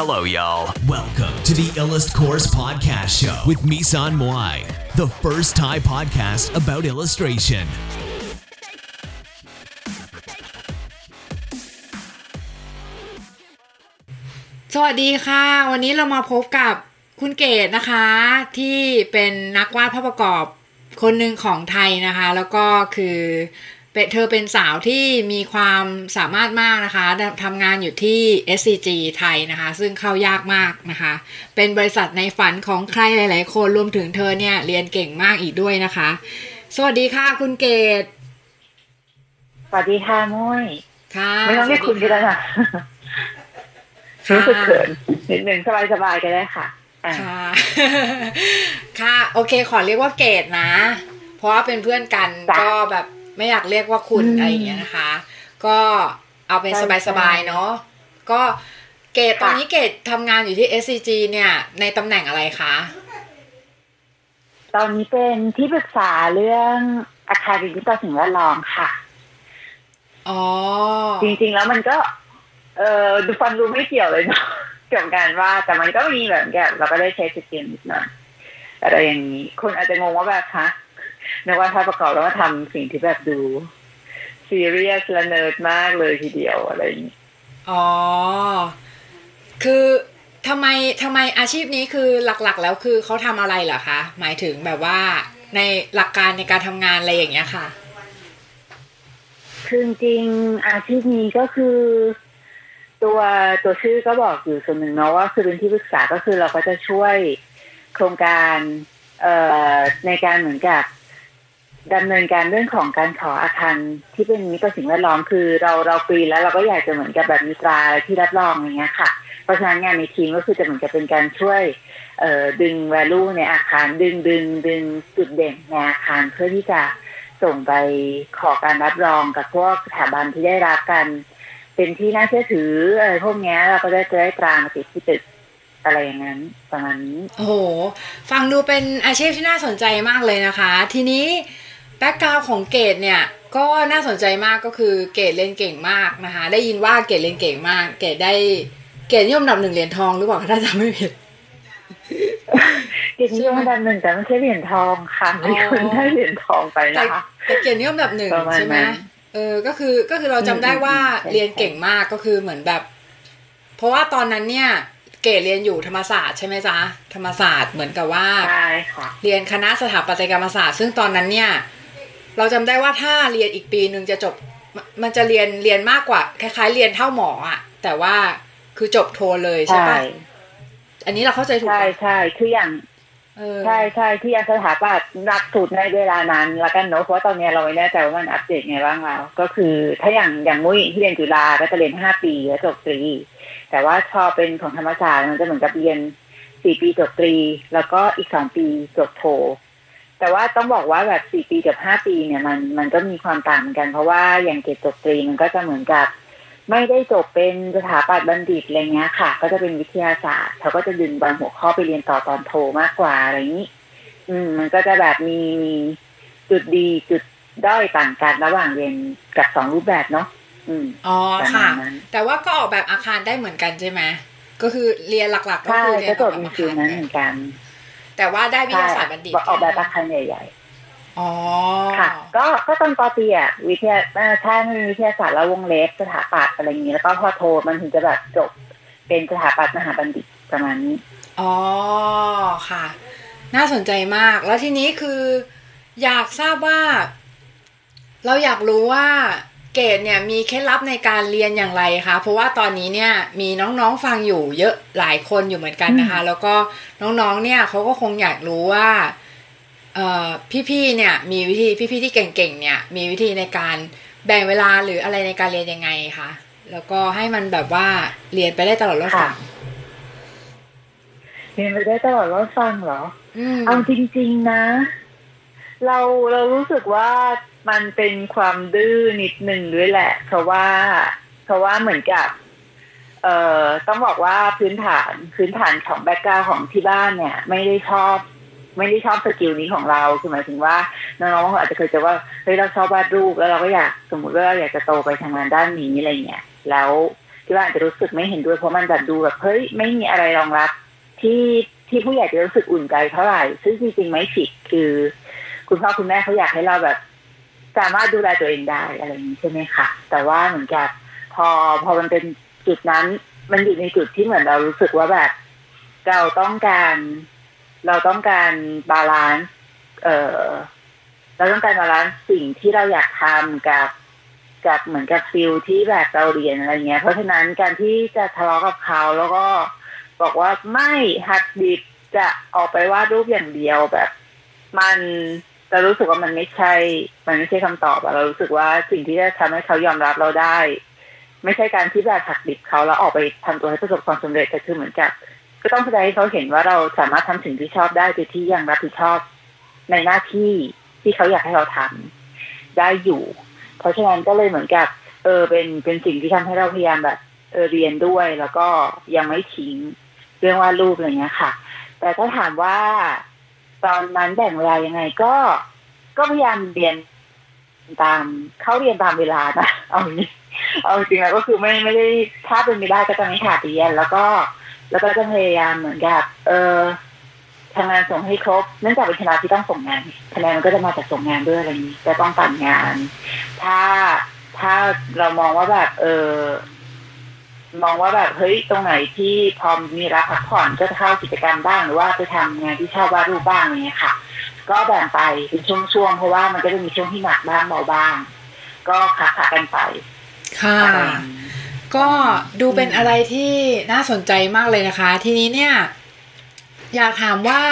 Hello, y'all. Welcome to the Illust Course Podcast Show with Misan Moai, the first Thai podcast about illustration. สวัสดีค่ะ วันนี้เรามาพบกับคุณเกดนะคะ ที่เป็นนักวาดภาพประกอบคนหนึ่งของไทยนะคะ แล้วก็คือ เป็นเธอเป็นสาวที่มีความสามารถมากนะคะทำงานอยู่ที่ SCG ไทยนะคะ ซึ่งเข้ายากมากนะคะ เป็นบริษัทในฝันของใครหลาย ๆ คนรวมถึงเธอเนี่ยเรียนเก่งมากอีกด้วยนะคะ สวัสดีค่ะคุณเกดสวัสดีค่ะมุ้ยค่ะไม่ต้องเรียกคุณก็ได้ค่ะค่ะรู้สึกเขินนิดนึงสบายๆก็ได้ค่ะอะค่ะ ค่ะ โอเค ขอเรียกว่าเกดนะ เพราะว่าเป็นเพื่อนกันจ้ะก็แบบ ไม่อยากเรียกว่าคุณอืมอะไรอย่างเงี้ยนะคะ ก็เอาเป็นใช่สบายๆเนาะก็เกดค่ะตอนนี้เกดทำงานอยู่ที่ SCG เนี่ย ในตำแหน่งอะไรคะ ตอนนี้เป็นที่ปรึกษาเรื่องอาคารดิจิตอลสิ่งแวดล้อมค่ะ อ๋อ จริงๆแล้วมันก็ เออดูฟังดูไม่เกี่ยวเลยเนาะเกี่ยวกับการว่าดแต่มันก็มีแบบแบบเราก็ได้ใช้สกิลนิดหน่อยอะไรอย่างนี้คนอาจจะงงว่าแบบคะ นึกว่าถ้าประกอบแล้วมาทำสิ่งที่แบบดูซีเรียสและเนิร์ดมากเลยทีเดียวอะไรอย่างนี้อ๋อ คือทำไมทำไมอาชีพนี้คือหลักๆ แล้วคือเขาทำอะไรเหรอคะ หมายถึงแบบว่าในหลักการในการทำงานอะไรอย่างเงี้ยค่ะ คือจริงๆอาชีพนี้ก็คือ ตัวตัวชื่อก็บอกอยู่ส่วนหนึ่งเนาะว่าคือเป็นที่ปรึกษาก็คือเราก็จะช่วยโครงการเอ่อในการเหมือนกับ ดำเนินการเรื่องของการขออาคารที่เป็นมิตรต่อสิ่งแวดล้อมคือเราเราปีแล้วเราก็อยากจะเหมือนกับแบบมีตราที่รับรองอย่างเงี้ยค่ะ เพราะฉะนั้นงานในทีมก็คือจะเหมือนกับเป็นการช่วยเออดึง value ในอาคารดึงดึงดึงจุดเด่นในอาคารเพื่อที่จะส่งไปขอการรับรองกับพวกสถาบันที่ได้รับกัน เป็นที่น่าเชื่อถืออะไรพวกนี้เราก็ได้จะได้ตรามาติดที่ตึกอะไรอย่างนั้นประมาณนี้โอ้โห ฟังดูเป็นอาชีพที่น่าสนใจมากเลยนะคะ ทีนี้ แบ็กกราวของเกดเนี่ยก็น่าสนใจมากก็คือเกดเล่นเก่งมากนะคะ ได้ยินว่าเกดเล่นเก่งมาก เกดได้เกดนิยมอันดับหนึ่งเหรียญทองหรือเปล่าคะถ้าจำไม่ผิดเกียรตินิยมอันดับหนึ่งแต่ไม่ใช่เหรียญทองค่ะมีคนได้เหรียญทองไปแต่นะคะแต่เกดนิยมอันดับหนึ่งประมาณใช่ไหมนั้นเออก็คือก็คือเราจำได้ว่าอืมอืมใช่เรียนเก่งมากก็คือเหมือนแบบ เพราะว่าตอนนั้นเนี่ย เกดเรียนอยู่ธรรมศาสตร์ใช่ไหมจ๊ะธรรมศาสตร์เหมือนกับว่าใช่ค่ะเรียนคณะสถาปัตยกรรมศาสตร์ ซึ่งตอนนั้นเนี่ย เราจำได้ว่าถ้าเรียนอีกปีหนึ่งจะจบมมันจะเรียนเรียนมากกว่า คล้าย ๆ เรียนเท่าหมออะแต่ว่าคือจบโทเลยใช่ใช่ปะอันนี้เราเข้าใจถูกใช่ปะใช่คืออย่างเออใช่ใช่ที่ยังสถาปัตย์หลักสูตรในเวลานั้นละกันเนอะเพราะว่าตอนเนี้ยเราไม่แน่ใจว่ามันอัปเดตไงบ้างแล้ว ก็คือถ้าอย่างอย่างมุ้ยที่เรียนจุฬาก็จะเรียนห้าปีแล้วจบตรี แต่ว่าพอเป็นของธรรมศาสตร์มันจะเหมือนกับเรียนสี่ปีจบตรี แล้วก็อีกสองปีจบโท แต่ว่าต้องบอกว่าแบบสี่ปีกับห้าปีเนี่ยมันมันก็มีความต่างเหมือนกัน เพราะว่าอย่างเกรดจบตรีมันก็จะเหมือนกับ ไม่ได้จบเป็นสถาปัตย์บัณฑิตอะไรเงี้ยค่ะ ก็จะเป็นวิทยาศาสตร์เขาก็จะดึงบางหัวข้อไปเรียนต่อตอนโทมากกว่าอะไรอย่างนี้ อืม มันก็จะแบบมีมีจุดดีจุดด้อยต่างกันระหว่างเรียนกับสองรูปแบบเนาะอืมอ๋อประค่ะมาณนั้นแต่ว่าก็ออกแบบอาคารได้เหมือนกันใช่ไหมก็คือเรียนหลักๆก็ใช่คือเรียก็นจออบกแบบมีอาฟิลคารนั้นเหมือนกัน แต่ว่าได้วิทใช่ยาศาสตร์บัณฑิตออกแบบอาคารใหญ่อ๋อๆค่ะ ก็ก็ตอนปอตรีอะวิทยาเอ่อถ้าไม่มีวิทยาศาสตร์แล้ววงเล็บสถาปัตย์อะไรอย่างนี้แล้วก็พอโทมันถึงจะแบบจบเป็นสถาปัตย์มหาบัณฑิตประมาณนี้อ๋อค่ะ น่าสนใจมาก แล้วทีนี้คือ อยากทราบว่า เราอยากรู้ว่า เกดเนี่ยมีเคล็ดลับในการเรียนอย่างไรคะเพราะว่าตอนนี้เนี่ยมีน้องๆฟังอยู่เยอะหลายคนอยู่เหมือนกันนะคะ แล้วก็น้องๆเนี่ยเขาก็คงอยากรู้ว่าเอ่อพี่ๆเนี่ยมีวิธีพี่ๆที่เก่งๆเนี่ยมีวิธีในการแบ่งเวลาหรืออะไรในการเรียนยังไงคะแล้วก็ให้มันแบบว่าเรียนไปได้ตลอดรอดฝั่งเรียนไปได้ตลอดรอดฝั่งเหรอ อืมเอาจริง ๆนะ เราเรารู้สึกว่า มันเป็นความดื้อนิดหนึ่งด้วยแหละ เพราะว่า เพราะว่าเหมือนกับ เอ่อต้องบอกว่าพื้นฐานพื้นฐานของ background ของที่บ้านเนี่ย ไม่ได้ชอบ ไม่ได้ชอบ skill นี้ของเราคือหมายถึงว่าน้องๆบาอาจจะเคยเจอว่าเฮ้ยเราชอบวาดรูปแล้วเราก็อยากสมมติว่าเราอยากจะโตไปทางงานด้านนี้อะไรเงี้ยแล้วที่ว่าอาจจะรู้สึกไม่เห็นด้วยเพราะมันแบบดูแบบเฮ้ยไม่มีอะไรรองรับที่ที่ผู้ใหญ่จะรู้สึกอุ่นใจเท่าไหร่ ซึ่งจริงๆไม่ผิดคือ คุณพ่อคุณแม่เขาอยากให้เราแบบ สามารถดูแลตัวเองได้อะไรนี้ใช่ไหมคะแต่ว่าเหมือนกับพอพอมันเป็นจุดนั้น มันอยู่ในจุดที่เหมือนเรารู้สึกว่าแบบ เราต้องการ เราต้องการ balance เออเราต้องการ balance สิ่งที่เราอยากทำกับกับเหมือนกับ feel ที่แบบเราเรียนอะไรเงี้ย เพราะฉะนั้นการที่จะทะเลาะกับเขาแล้วก็บอกว่าไม่หักดิบจะออกไปวาดรูปอย่างเดียวแบบ มัน เรารู้สึกว่ามันไม่ใช่ มันไม่ใช่คำตอบอะเรารู้สึกว่าสิ่งที่จะทำให้เขายอมรับเราได้ ไม่ใช่การที่แบบหักดิบเขาแล้วออกไปทำตัวให้ประสบความสำเร็จแต่คือเหมือนกับก็ต้องแสดงให้เขาเห็นว่าเราสามารถทำสิ่งที่ชอบได้โดยที่ยังรับผิดชอบในหน้าที่ที่เขาอยากให้เราทำได้อยู่ เพราะฉะนั้นก็เลยเหมือนกับ เออเป็นเป็นสิ่งที่ทำให้เราพยายามแบบเออเรียนด้วยแล้วก็ยังไม่ทิ้งเรื่องวาดรูปอะไรเงี้ยค่ะ แต่ถ้าถามว่า ตอนนั้นแบ่งเวลายังไงก็ ก็พยายามเรียนตามเข้าเรียนตามเวลานะเอาจริงเอาจริงแล้วก็คือไม่ไม่ได้ถ้าเป็นไม่ได้ก็จะไม่ขาดเรียน แล้วก็ แล้วก็จะพยายามเหมือนกับเออทำงานส่งให้ครบ เนื่องจากเป็นคณะที่ต้องส่งงานคะแนนมันก็จะมาจากส่งงานด้วยอะไรนี้จะต้องตัดงาน ถ้าถ้าเรามองว่าแบบ เออ มองว่าแบบเฮ้ยตรงไหนที่พอมีรับพักผ่อนก็จะเข้ากิจกรรมบ้างหรือว่าไปทำงานที่ชอบวาดรูปบ้างอะไรเงี้ยค่ะ ก็แบ่งไปเป็นช่วงๆเพราะว่ามันก็จะมีช่วงที่หนักบ้างเบาบ้าง ก็ขาขากันไป ค่ะ ก็ดูเป็นอะไรที่น่าสนใจมากเลยนะคะ ทีนี้เนี่ย อยากถามว่า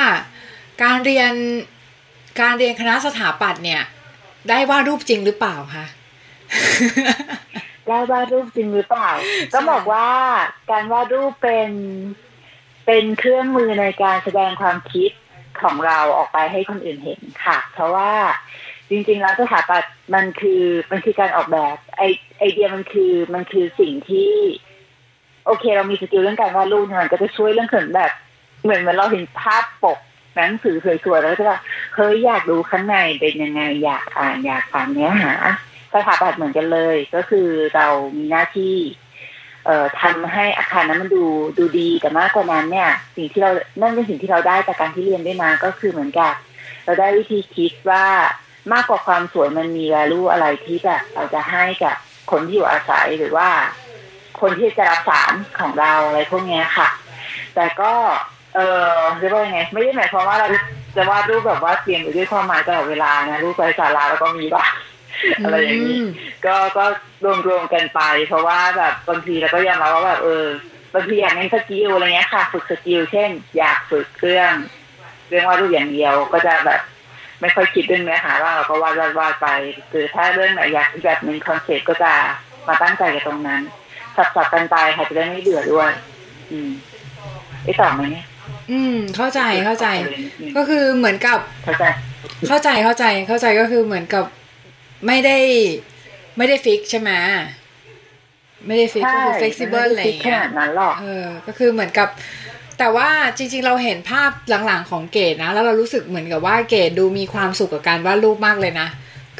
การเรียนการเรียนคณะสถาปัตย์เนี่ย ได้วาดรูปจริงหรือเปล่าคะ ได้วาดรูปจริงหรือเปล่า ก็บอกว่าการวาดรูปเป็นเป็นเครื่องมือในการแสดงความคิดของเราออกไปให้คนอื่นเห็นค่ะ เพราะว่าจริง ๆ แล้วสถาปัตย์มันคือมันคือการออกแบบไอไอเดียมันคือมันคือสิ่งที่ โอเค เรามี skill เรื่องการวาดรูปเนี่ยมันก็จะช่วยเรื่องเขินแบบ เหมือนเหมือนเราเห็นภาพปกหนังสือสวยๆแล้วก็จะว่าเฮ้ยอยากดูข้างในเป็นยังไงอยากอ่านอยากฟังเนื้อหา สถาปัตย์เหมือนกันเลย ก็คือเรามีหน้าที่เอ่อทำให้อาคารนั้นมันดูดูดีแต่มากกว่านั้นเนี่ย สิ่งที่เรานั่นเป็นสิ่งที่เราได้จากการที่เรียนได้มาก็คือเหมือนกับเราได้วิธีคิดว่ามากกว่าความสวยมันมี value อะไรที่แบบเราจะให้กับคนที่อยู่อาศัยหรือว่า คนที่จะรับสารของเราอะไรพวกนี้ค่ะ แต่ก็เออเรียกว่ายังไง ไม่ได้หมายความว่าเราจะวาดรูปแบบว่าเปลี่ยนไปด้วยความหมายตลอดเวลานะรูปไร้สาระแล้วก็มีบ้าง อะไรอย่างนี้ก็ก็รวมรวมๆกันไป เพราะว่าแบบบางทีเราก็ยอมรับว่าแบบเออบางทีอยากเน้น skill อะไรเงี้ยค่ะ ฝึก skill เช่น อยากฝึกเรื่องเรื่องวาดรูปอย่างเดียวก็จะแบบไม่ค่อยคิดเรื่องเนื้อหาว่างเราก็วาดวาดวาดไปคือถ้าเรื่องไหนอยากอีกแบบหนึ่งคอนเซ็ปต์ก็จะมาตั้งใจกับตรงนั้น สับสับๆกันไปค่ะจะได้ไม่เบื่อด้วย อืมไอ้ต่อไหมเนี่ยอืม เข้าใจเข้าใจ ก็คือเหมือนกับเข้าใจ เข้าใจเข้าใจเข้าใจก็คือเหมือนกับ ไม่ได้ไม่ได้ fix ใช่ไหมไม่ได้ fix ก็คือ flexible อะไรอย่างขเงี้ยขนาดนั้นหรอกเออ ก็คือเหมือนกับ แต่ว่าจริง ๆ เราเห็นภาพหลังๆของเกดนะ แล้วเรารู้สึกเหมือนกับว่าเกดดูมีความสุขกับการวาดรูปมากเลยนะ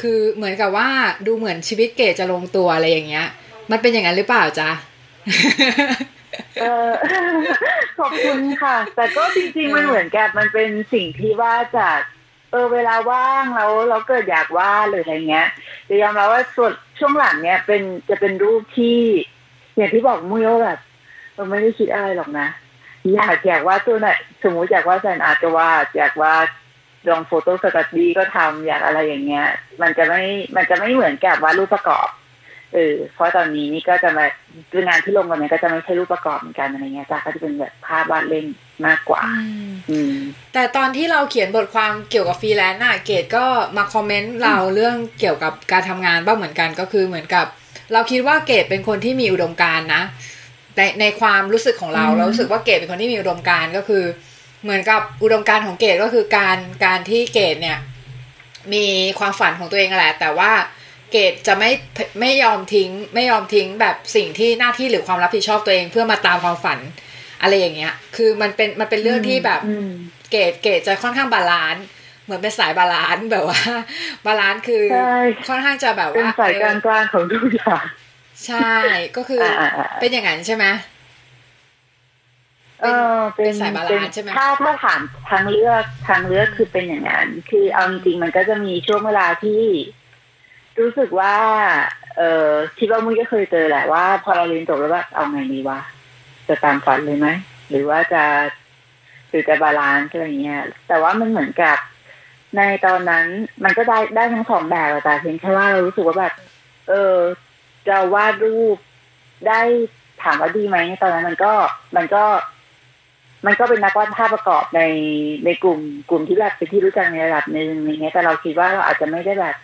คือเหมือนกับว่าดูเหมือนชีวิตเกดจะลงตัวอะไรอย่างเงี้ย มันเป็นอย่างนั้นหรือเปล่าจ๊ะเออขอบคุณค่ะ แต่ก็จริง ๆ มันเหมือนกับมันเป็นสิ่งที่ว่าจาก เออเวลาว่างแล้วเราเกิดอยากวาดหรืออะไรเงี้ยจะยอมรับว่าส่วนช่วงหลังเนี้ยเป็นจะเป็นรูปที่ อย่างที่บอกมุ้ยว่าแบบเราไม่ได้คิดอะไรหรอกนะอยากอยากวาดตัวไหนสมมติอยากวาดแฟนอาร์ตก็วาดอยากวาดลองโฟโต้สตัดดี้ก็ทำอยากอะไรอย่างเงี้ย มันจะไม่มันจะไม่เหมือนกับวาดรูปประกอบ เออเพราะตอนนี้นี่ก็จะมาคืองานที่ลงกันเนี่ยก็จะไม่ใช่รูปประกอบเหมือนกันอะไรเงี้ยจ้ะก็จะเป็นแบบภาพวาดเล่นมากกว่า อืม แต่ตอนที่เราเขียนบทความเกี่ยวกับฟรีแลนซ์น่ะเกดก็มาคอมเมนต์เราเรื่องเกี่ยวกับการทำงานบ้างเหมือนกันก็คือเหมือนกับ เราคิดว่าเกดเป็นคนที่มีอุดมการณ์นะ ในในความรู้สึกของเราอืมเรารู้สึกว่าเกดเป็นคนที่มีอุดมการณ์ก็คือ เหมือนกับอุดมการณ์ของเกดก็คือการการที่เกดเนี่ย มีความฝันของตัวเองแหละ แต่ว่า เกดจะไม่ไม่ยอมทิ้ง ไม่ยอมทิ้งแบบสิ่งที่หน้าที่หรือความรับผิดชอบตัวเองเพื่อมาตามความฝัน อะไรอย่างเงี้ย คือมันเป็นมันเป็นเรื่องที่แบบอืมเกดเกดจะค่อนข้าง balance เหมือนเป็นสาย balance แบบว่า balance คือใช่ค่อนข้างจะแบบเป็นว่าสายกลางเออกลางๆของทุกอย่างใช่ก็คือออ่าอ่าเป็นอย่างนั้นใช่ไหมเออเป็นเป็นสาย balance ใช่ไหมถ้าถ้าถามทางเลือกทางเลือกคือเป็นอย่างนั้น คือเอาจริงๆมันก็จะมีช่วงเวลาที่ รู้สึกว่า เออคิดว่ามุ้ยก็เคยเจอแหละว่า พอเราเรียนจบแล้วแบบเอาไงดีวะจะตามฝันเลยไหมหรือว่าจะหรือจะ balance อะไรเงี้ย แต่ว่ามันเหมือนกับในตอนนั้นมันก็ได้ได้ทั้งสองแบบอะแต่เพียงแค่ว่าเรารู้สึกว่าแบบ เออจะวาดรูปได้ถามว่าดีไหมในตอนนั้นมันก็มันก็ มันก็เป็นนักวาดภาพประกอบในในกลุ่มกลุ่มที่แบบเป็นที่รู้จักในระดับหนึ่งอย่างเงี้ยแต่เราคิดว่าเราอาจจะไม่ได้แบบ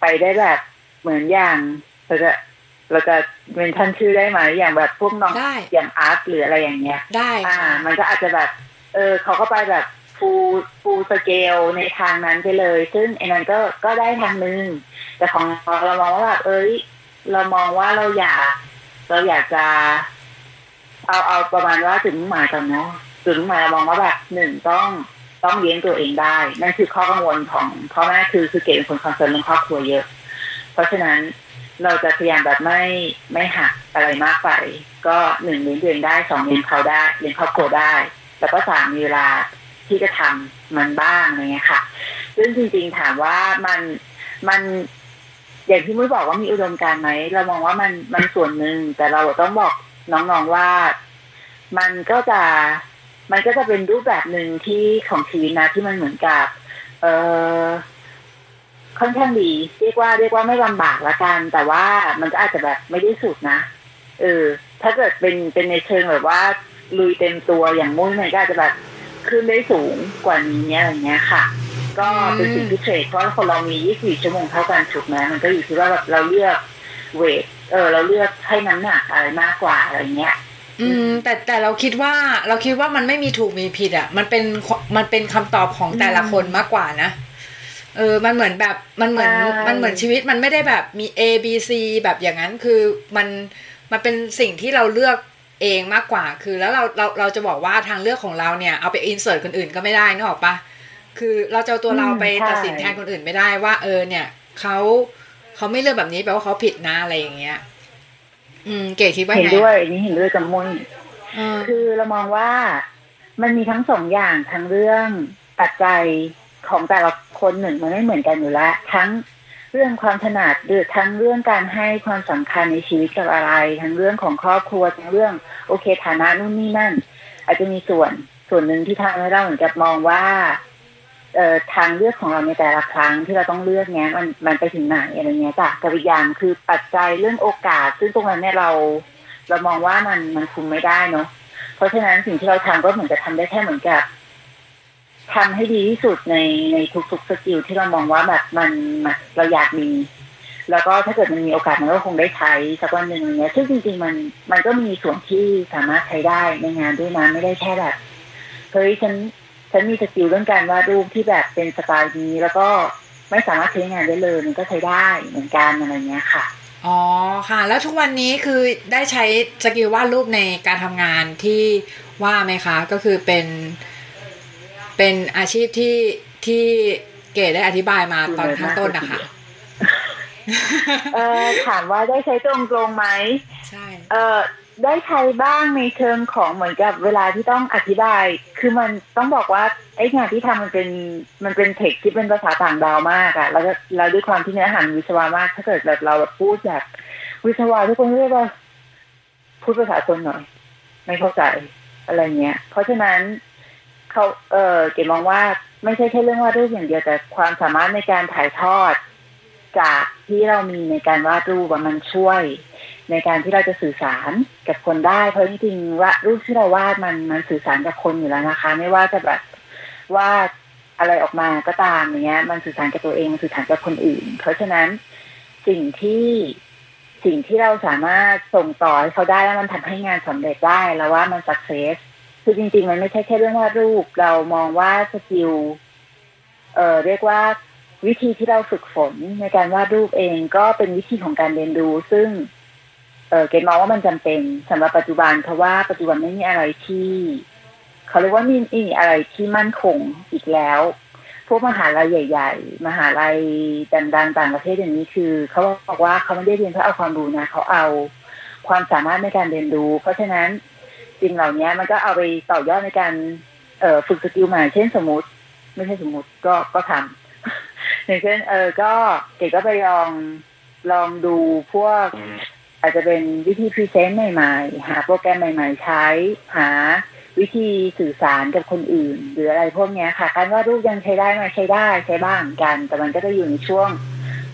ไปได้แบบเหมือนอย่างเราจะเราจะเมนชั่นชื่อได้ไหมอย่างแบบพวกน้องได้อย่างอาร์ตหรืออะไรอย่างเงี้ย ได้อ่าค่ะมันก็อาจจะแบบ เออเขาก็ไปแบบฟูฟูสเกลในทางนั้นไปเลย ซึ่งไอ้นั้นก็ก็ได้ทางนึง แต่ของเรามองว่าแบบเอ้ย เรามองว่าเราอยาก เราอยากจะ เอาเอาประมาณว่าจุดมุ่งหมายก่อนเนาะจุดมุ่งหมายเรามองว่าแบบหนึ่งต้อง ต้องเลี้ยงตัวเองได้ นั่นคือข้อกังวลของพ่อแม่คือคือเกดเป็นคนคอนเซิร์นเรื่องครอบครัวเยอะ เพราะฉะนั้นเราจะพยายามแบบไม่ไม่หักอะไรมากไป ก็หนึ่งเลี้ยงตัวเองได้สองเลี้ยงเขาได้เลี้ยงครอบครัวได้ แล้วก็สามมีเวลาที่จะทำมันบ้างอะไรเงี้ยค่ะ ซึ่งจริงๆถามว่ามันมันอย่างที่มุ้ยบอกว่ามีอุดมการณ์ไหมเรามองว่ามันมันส่วนหนึ่งแต่เราต้องบอกน้องๆว่า มันก็จะ มันก็จะเป็นรูปแบบหนึ่งที่ของชีวิตนะที่มันเหมือนกับ เออค่อนข้างดีเรียกว่าเรียกว่าไม่ลำบากละกัน แต่ว่ามันก็อาจจะแบบไม่ได้สุดนะเออ ถ้าเกิดเป็นเป็นในเชิงแบบว่า ลุยเต็มตัวอย่างมุ้ยมันก็อาจจะแบบขึ้นได้สูงกว่านี้อะไรเงี้ยค่ะ ก็เป็นสิ่งที่เทรดเพราะคนเรามี 24 ชั่วโมงเท่ากันถูกไหมมันก็อยู่ที่ว่าแบบเราเลือกเวทเออ เราเลือกให้น้ำหนักอะไรมากกว่าอะไรเงี้ย อืมแต่แต่เราคิดว่าเราคิดว่ามันไม่มีถูกมีผิดอะ มันเป็นมันเป็นคำตอบของแต่ละคนมากกว่านะเออ มันเหมือนแบบมันเหมือนใช่มันเหมือนชีวิตมันไม่ได้แบบมี A B C แบบอย่างนั้นคือมันมันเป็นสิ่งที่เราเลือกเองมากกว่า คือแล้วเราเราเราจะบอกว่าทางเลือกของเราเนี่ยเอาไปอินเสิร์ตคนอื่นก็ไม่ได้นึกออกปะคือเราจะเอาตัวเราไปอืมใช่ตัดสินแทนคนอื่นไม่ได้ว่า เออเนี่ยเขาเขาไม่เลือกแบบนี้แปลว่าเขาผิดนะอะไรอย่างเงี้ย อืมเก๋คิดว่าเห็นไงด้วยอันนี้เห็นด้วยกับมุ้ยเออคือเรามองว่ามันมีทั้งสองอย่างทั้งเรื่องปัจจัยของแต่ละคนหนึ่งมันไม่เหมือนกันอยู่แล้วทั้งเรื่องความถนัดหรือทั้งเรื่องการให้ความสำคัญในชีวิตกับอะไร ทั้งเรื่องของครอบครัวทั้งเรื่องโอเคฐานะนู่นนี่นั่น อาจจะมีส่วนส่วนหนึ่งที่ทำให้เราเหมือนกับมองว่า เอ่อทางเลือกของเราในแต่ละครั้งที่เราต้องเลือกเนี้ยมันมันไปถึงไหนอะไรเงี้ยจ้ะกับอีกอย่างคือปัจจัยเรื่องโอกาส ซึ่งตรงนั้นเนี่ยเรา เรามองว่ามันมันคุมไม่ได้เนาะเพราะฉะนั้นสิ่งที่เราทำก็เหมือนจะทำได้แค่เหมือนกับทำให้ดีที่สุดในในทุกๆ skill ที่เรามองว่าแบบมันมันเราอยากมี แล้วก็ถ้าเกิดมันมีโอกาสมันก็คงได้ใช้สักวันหนึ่งอะไรเงี้ยซึ่งจริง ๆ มันมันก็มีส่วนที่สามารถใช้ได้ในงานด้วยนะไม่ได้แค่แบบเฮ้ยฉัน ฉันมี skill เรื่องการวาดรูปที่แบบเป็นสไตล์นี้แล้วก็ไม่สามารถใช้งานได้เลยมันก็ใช้ได้เหมือนกันอะไรเงี้ยค่ะอ๋อค่ะ แล้วทุกวันนี้คือได้ใช้ skill วาดรูปในการทำงานที่ว่าไหมคะ ก็คือเป็น เป็นอาชีพที่ที่เก๋ได้อธิบายมาตอนข้างต้นนะคะเออถามว่าได้ใช้ตรงตรงๆไหมใช่ เออ ได้ใช้บ้างในเชิงของเหมือนกับเวลาที่ต้องอธิบาย คือมันต้องบอกว่าไอ้งานที่ทำมันเป็นมันเป็นเทคที่เป็นภาษาต่างดาวมากอะแล้วก็แล้วด้วยความที่เนื้อหาวิศวะมาก ถ้าเกิดแบบเราแบบพูดแบบวิศวะทุกคนก็เรียกว่าพูดภาษาคนหน่อย ไม่เข้าใจอะไรเงี้ย เพราะฉะนั้นเขาเออเก๋มองว่าไม่ใช่แค่เรื่องวาดรูปอย่างเดียวแต่ความสามารถในการถ่ายทอด จากที่เรามีในการวาดรูปมันช่วย ในการที่เราจะสื่อสารกับคนได้เพราะจริงๆว่ารูปที่เราวาดมันมันสื่อสารกับคนอยู่แล้วนะคะ ไม่ว่าจะแบบวาดอะไรออกมาก็ตามเงี้ย มันสื่อสารกับตัวเองมันสื่อสารกับคนอื่น เพราะฉะนั้นสิ่งที่สิ่งที่เราสามารถส่งต่อให้เขาได้แล้วมันทำให้งานสำเร็จได้แล้วว่ามัน success คือจริง ๆ มันไม่ใช่แค่เรื่องวาดรูป เรามองว่า skill เอ่อเรียกว่าวิธีที่เราฝึกฝนในการวาดรูปเองก็เป็นวิธีของการเรียนรู้ซึ่ง เออเกดมองว่ามันจำเป็นสำหรับปัจจุบันเพราะว่าปัจจุบันไม่มีอะไรที่เขาเรียกว่ามีมีอะไรที่มั่นคงอีกแล้ว พวกมหาลัยใหญ่ ๆ มหาลัยดังๆต่างประเทศอย่างนี้คือเขาบอกว่าเขาไม่ได้เรียนเพื่อเอาความรู้นะเขาเอาความสามารถในการเรียนรู้ เพราะฉะนั้นสิ่งเหล่านี้มันก็เอาไปต่อยอดในการเออฝึก skill ใหม่เช่นสมมติ ไม่ใช่สมมติก็ก็ทำอย่างเช่นเออก็เกดก็ไปลองลองดูพวก อาจจะเป็นวิธี present ใหม่ๆ หาโปรแกรมใหม่ ๆ ใช้ หาวิธีสื่อสารกับคนอื่น หรืออะไรพวกนี้ค่ะ การวาดรูปยังใช้ได้ไหมใช้ได้ใช้บ้างกัน แต่มันก็จะอยู่ในช่วง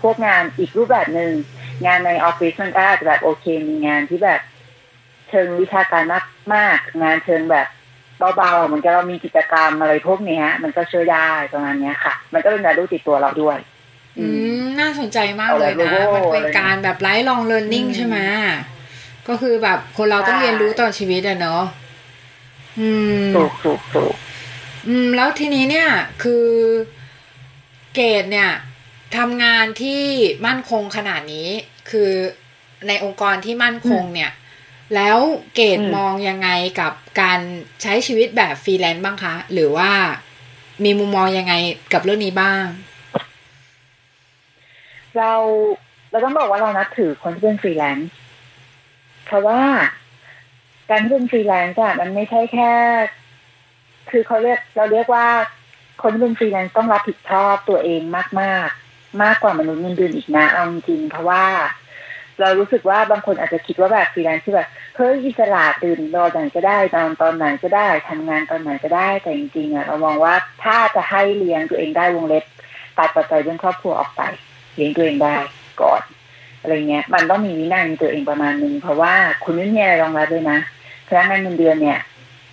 พวกงานอีกรูปแบบหนึ่งงานในออฟฟิศมันก็อาจจะแบบโอเคมีงานที่แบบ เชิงวิชาการมากมากๆงานเชิงแบบเบาๆเหมือนกับเรามีกิจกรรมอะไรพวกนี้มันก็ช่วยได้ประมาณนี้ค่ะ มันก็เป็นการรู้ติดตัวเราด้วย อืมน่าสนใจมากเลยนะเอาแบบมันเป็นโลโก้การแบบไลฟ์ลองเรียนรู้อืมใช่ไหมก็คือแบบคนเราต้องใช่เรียนรู้ตลอดชีวิตอะเนาะอืมถูกถูกถูกอืม แล้วทีนี้เนี่ยคือเกดเนี่ยทำงานที่มั่นคงขนาดนี้ คือในองค์กรที่มั่นคงเนี่ย แล้วเกดมองยังไงกับการใช้ชีวิตแบบฟรีแลนซ์บ้างคะ หรือว่ามีมุมมองยังไงกับเรื่องนี้บ้าง เราเราต้องบอกว่าเรานับถือคนที่เป็นฟรีแลนซ์เพราะว่าการที่เป็นฟรีแลนซ์อะมันไม่ใช่แค่ คือเขาเรียกเราเรียกว่าคนที่เป็นฟรีแลนซ์ต้องรับผิดชอบตัวเองมาก ๆมากกว่ามนุษย์เงินเดือนอีกนะเอาจริงเพราะว่า เรารู้สึกว่าบางคนอาจจะคิดว่าแบบฟรีแลนซ์ที่แบบเฮ้ยอิสระตื่นตอนไหนก็ได้นอนตอนไหนก็ได้ทำงานตอนไหนก็ได้ แต่จริงๆอะเรามองว่าถ้าจะให้เลี้ยงตัวเองได้วงเล็บตัดปัจจัยเรื่องครอบครัวออกไป เลี้ยงตัวเองได้ก่อนอะไรเงี้ย มันต้องมีวินัยตัวเองประมาณนึงเพราะว่าคุณไม่มีอะไรรองรับเลยนะพนักงานเงินเดือนเนี่ย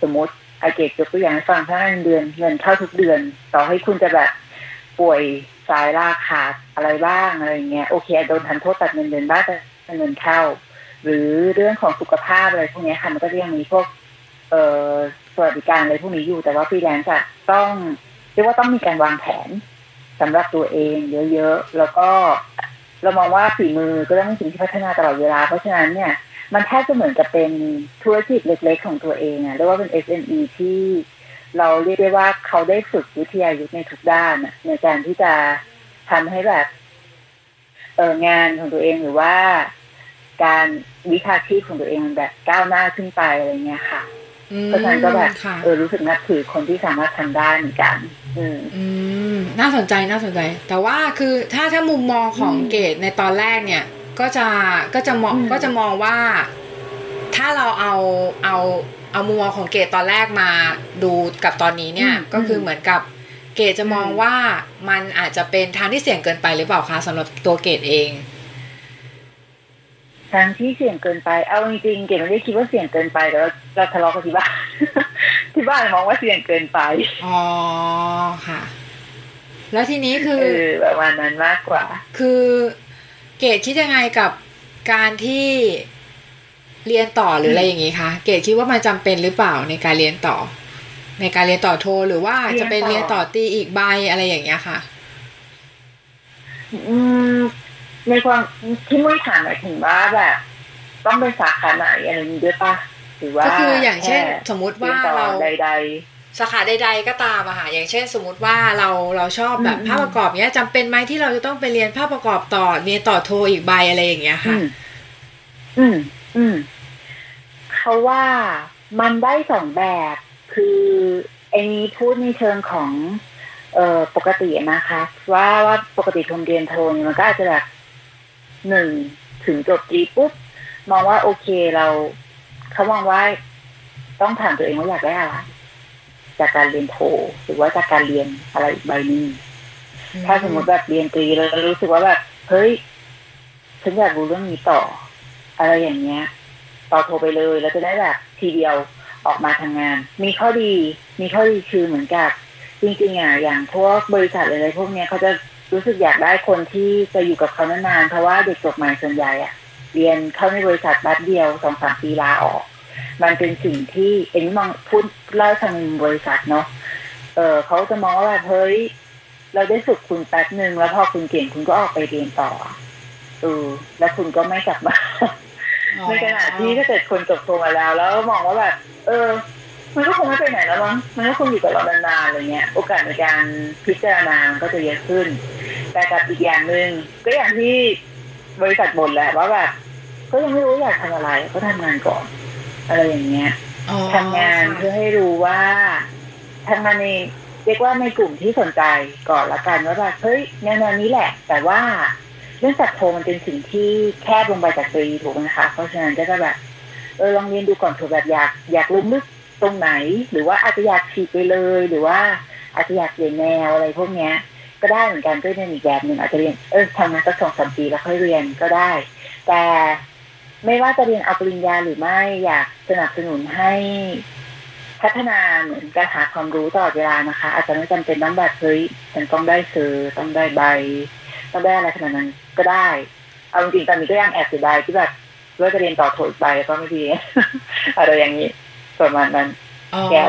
สมมติไอเกตยกตัวอย่างให้ฟังพนักงานเงินเดือนเงินเข้าทุกเดือน ต่อให้คุณจะแบบป่วยสายลาขาดอะไรบ้างอะไรเงี้ยโอเคโดนทันโทษตัดเงินเดือนบ้างแต่เงินเข้า หรือเรื่องของสุขภาพอะไรพวกนี้ค่ะมันก็ยังมีพวกเอ่อสวัสดิการอะไรพวกนี้อยู่ แต่ว่าฟรีแลนซ์อะต้องเรียกว่าต้องมีการวางแผน สำหรับตัวเองเยอะๆ แล้วก็เรามองว่าฝีมือก็ต้องเป็นสิ่งที่พัฒนาตลอดเวลา เพราะฉะนั้นเนี่ยมันแทบจะเหมือนกับเป็นธุรกิจเล็กๆ ของตัวเองอะเรียกว่าเป็น SME ที่เราเรียกได้ว่าเขาได้ฝึกวิทยายุทธในทุกด้านอะในการที่จะทำให้แบบเอองานของตัวเองหรือว่า การวิชาชีพของตัวเองแบบก้าวหน้าขึ้นไปอะไรเงี้ยค่ะ เพราะฉะนั้นก็แบบค่ะเออรู้สึกนับถือคนที่สามารถทำได้เหมือนกันอืมอืมน่าสนใจน่าสนใจ แต่ว่าคือถ้าถ้ามุมมองของอืมเกดในตอนแรกเนี่ย ก็จะก็จะมองอืมก็จะมองว่า ถ้าเราเอาเอาเอามุมมองของเกดตอนแรกมาดูกับตอนนี้เนี่ย ก็คือเหมือนกับเกดจะมองว่ามันอาจจะเป็นทางที่เสี่ยงเกินไปหรือเปล่าคะสำหรับตัวเกดเอง ทางที่เสี่ยงเกินไป เอาจริงๆเก๋ไม่ได้คิดว่าเสี่ยงเกินไปแต่ว่าเราทะเลาะกันที่บ้านที่บ้านมองว่าเสี่ยงเกินไป อ๋อค่ะ แล้วทีนี้คือเออประมาณนั้นมากกว่า คือเกดคิดยังไงกับการที่เรียนต่อหรืออะไรอย่างนี้คะ เกดคิดว่ามันจำเป็นหรือเปล่าในการเรียนต่อ ในการเรียนต่อโทหรือว่าจะเป็นเรีเรียยนนต่ต่ออตีอีกใบอะไรอย่างเงี้ยค่ะ อืม ในความที่มุ้ยถามหมายถึงว่าแบบต้องเป็นสาขาไหนอะไรนี้ด้วยปะหรือว่าก็คืออย่างเช่นแค่สมมุติเรียว่านต่อเราใดสาขาใด ๆ ก็ตามอะค่ะอย่างเช่น สมมติว่าเราเราชอบแบบอืมภาพประกอบเนี้ยจำเป็นไหมที่เราจะต้องไปเรียนภาพประกอบต่อเรียนต่อโทอีกใบอะไรอย่างเงี้ยๆอืค่ะมอืม อืมเขาว่ามันได้สองแบบคือไอ้นี้พูดในเชิงของเอ่อปกตินะคะ ว่าว่าปกติคนเรียนโทเนี่ยมันก็อาจจะแบบ หนึ่งถึงจบตรีปุ๊บมองว่าโอเคเราเขามองว่าต้องถามตัวเองว่าอยากได้อะไรจากการเรียนโทหรือว่าจากการเรียนอะไรอีกใบหนึงถ้าสมมติแบบเรียนตรีแล้วรู้สึกว่าแบบเฮ้ยฉันอยากรู้เรื่องนี้ต่อ อะไรอย่างเงี้ย ต่อโทรไปเลยแล้วจะได้แบบทีเดียวออกมาทำงาน มีข้อดี มีข้อดีคือเหมือนกับจริงๆอะอย่างพวกบริษัทอะไรพวกเนี้ยเขาจะ รู้สึกอยากได้คนที่จะอยู่กับเขานานๆเพราะว่าเด็กจบใหม่ส่วนใหญ่อะเรียนเข้าในบริษัทแป๊บเดียวสองสามปีลาออก มันเป็นสิ่งที่เอ็นมองพูดเล่าให้ทางบริษัทเนาะเออเขาจะมองว่าแบบเฮ้ยเราได้ฝึกคุณแป๊บหนึ่งแล้วพอคุณเก่งคุณก็ออกไปเรียนต่อเออแล้วคุณก็ไม่กลับมาในขณะที่ถ้าเกิดคนจบโทมาแล้ว แล้วมองว่าแบบเออ มันก็คงไม่ไปไหนแล้วมั้งมันก็คงอยู่กับเรานานๆอะไรเงี้ย โอกาสในการพิจารณาก็จะเยอะขึ้น แต่กับอีกอย่างหนึ่งก็อย่างที่บริษัทบ่นแหละว่าแบบก็ยังไม่รู้อยากทำอะไร ก็ทำงานก่อน อะไรอย่างเงี้ยอ๋อทำงานเพื่อให้รู้ว่าทำงานในเรียกว่าในกลุ่มที่สนใจก่อนละกันว่าแบบเฮ้ยแนวๆนี้แหละ แต่ว่าเรื่องจัดโทมันเป็นสิ่งที่แคบลงไปจากตรีถูกไหมคะเพราะฉะนั้นก็จะแบบเออลองเรียนดูก่อนเผื่อแบบอยากอยากรู้ลึก ตรงไหน หรือว่าอาจจะอยากฉีกไปเลย หรือว่าอาจจะอยากเปลี่ยนแนวอะไรพวกเนี้ย ก็ได้เหมือนกันก็เป็นอีกแบบหนึ่งอาจจะเรียนเออทำงานสักสองสามปีแล้วค่อยเรียนก็ได้ แต่ไม่ว่าจะเรียนเอาปริญญาหรือไม่อยากสนับสนุนให้พัฒนาเหมือนการหาความรู้ตลอดเวลานะคะ อาจจะไม่จำเป็นต้องแบบเฮ้ยฉันต้องได้เซอร์ต้องได้ใบต้องได้อะไรขนาดนั้นก็ได้ เอาจริงๆตอนนี้ก็ยังแอบเสียดายที่แบบว่าจะเรียนต่อโทอีกใบก็ไม่ดีอะไรอย่างนี้ ประมาณนั้นอ๋อแก้